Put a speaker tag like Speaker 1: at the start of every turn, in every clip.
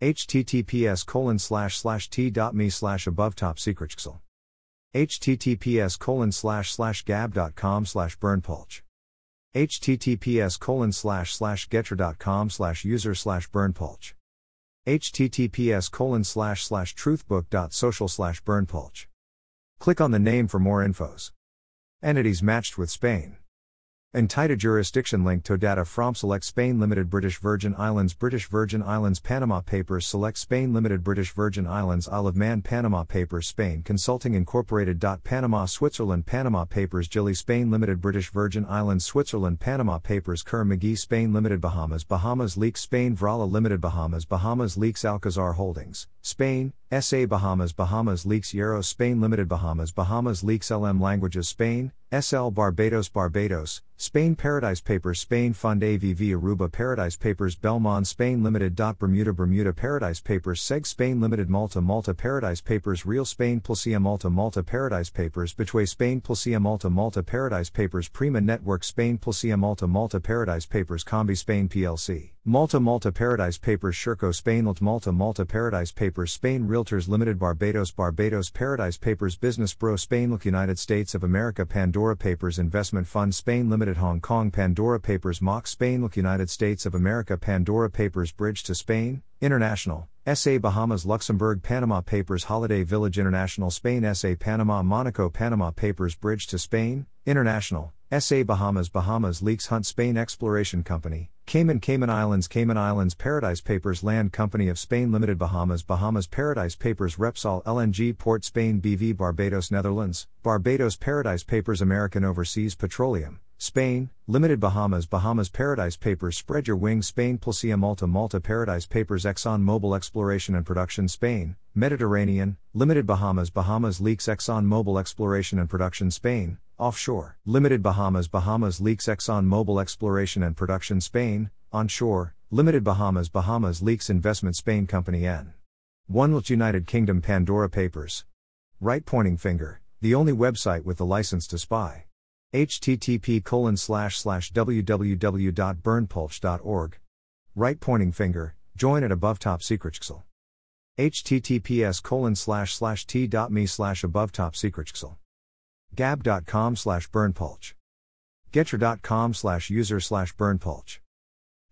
Speaker 1: Https colon slash slash t.me slash above top secret https colon slash slash gab.com slash berndpulch https colon slash slash getter.com slash user slash berndpulch https colon slash slash truthbook.social slash berndpulch click on the name for more infos. Entities matched with spain Entita jurisdiction link to data from Select Spain Limited British Virgin Islands British Virgin Islands Panama Papers Select Spain Limited British Virgin Islands Isle of Man Panama Papers Spain Consulting Incorporated. Panama Switzerland Panama Papers Gilly Spain Limited British Virgin Islands Switzerland Panama Papers Kerr McGee Spain Limited Bahamas Bahamas Leaks Spain Vrala Limited Bahamas Bahamas Leaks Alcazar Holdings Spain SA Bahamas Bahamas Leaks Euro Spain Limited Bahamas Bahamas Leaks LM Languages Spain SL Barbados Barbados Spain Paradise Papers Spain Fund AVV Aruba Paradise Papers Belmont Spain Limited. Bermuda Bermuda Paradise Papers Seg Spain Limited Malta Malta Paradise Papers Real Spain Pulsia Malta Malta Paradise Papers Betway Spain Pulsia Malta Malta Paradise Papers Prima Network Spain Pulsia Malta Malta Paradise Papers Combi Spain PLC Malta Malta Paradise Papers Sherco Spain. Malta Malta Paradise Papers Spain. Realtors Limited Barbados Barbados Paradise Papers Business Bro Spain. Look United States of America Pandora Papers Investment Fund Spain. Limited Hong Kong Pandora Papers Mock Spain. Look United States of America Pandora Papers Bridge to Spain. International. SA Bahamas Luxembourg Panama Papers Holiday Village International Spain. SA Panama Monaco Panama Papers Bridge to Spain. International SA Bahamas Bahamas Leaks Hunt Spain Exploration Company, Cayman Cayman Islands Cayman Islands Paradise Papers Land Company of Spain Limited Bahamas Bahamas Paradise Papers Repsol LNG Port Spain BV Barbados Netherlands, Barbados Paradise Papers American Overseas Petroleum, Spain, Limited Bahamas Bahamas Paradise Papers Spread Your Wings Spain Pulsia Malta Malta Paradise Papers Exxon Mobil Exploration and Production Spain, Mediterranean, Limited Bahamas Bahamas Leaks Exxon Mobil Exploration and Production Spain, Offshore, Limited Bahamas Bahamas Leaks Exxon Mobil Exploration and Production Spain, Onshore, Limited Bahamas Bahamas Leaks Investment Spain Company N. One United Kingdom Pandora Papers. Right pointing finger, the only website with the license to spy. http colon slash slash www.berndpulch.org. Right pointing finger, join at above top secret https colon slash slash t.me slash above top secret gab.com slash berndpulch. Getter.com slash user slash berndpulch.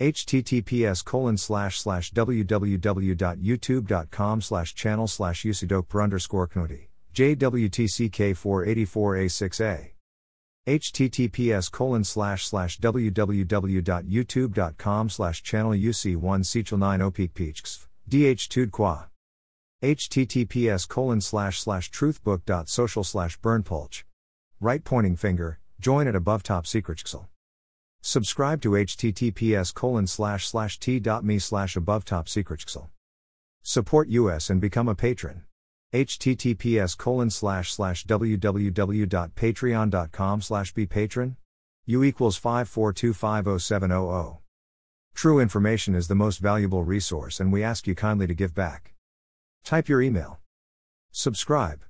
Speaker 1: https colon slash slash www.youtube.com slash channel slash usidok underscore knuti. JWTCK 484A6A. https colon slash slash www.youtube.com slash channel UC1 Sechel 9 Opik Peachkv. DH Qua. https colon slash slash truthbook.social slash berndpulch right pointing finger, join at above top secret Subscribe to https colon slash slash t.me slash above top secret Support us and become a patron. https colon slash slash www.patreon.com slash be patron. U equals 542507000. True information is the most valuable resource and we ask you kindly to give back. Type your email. Subscribe.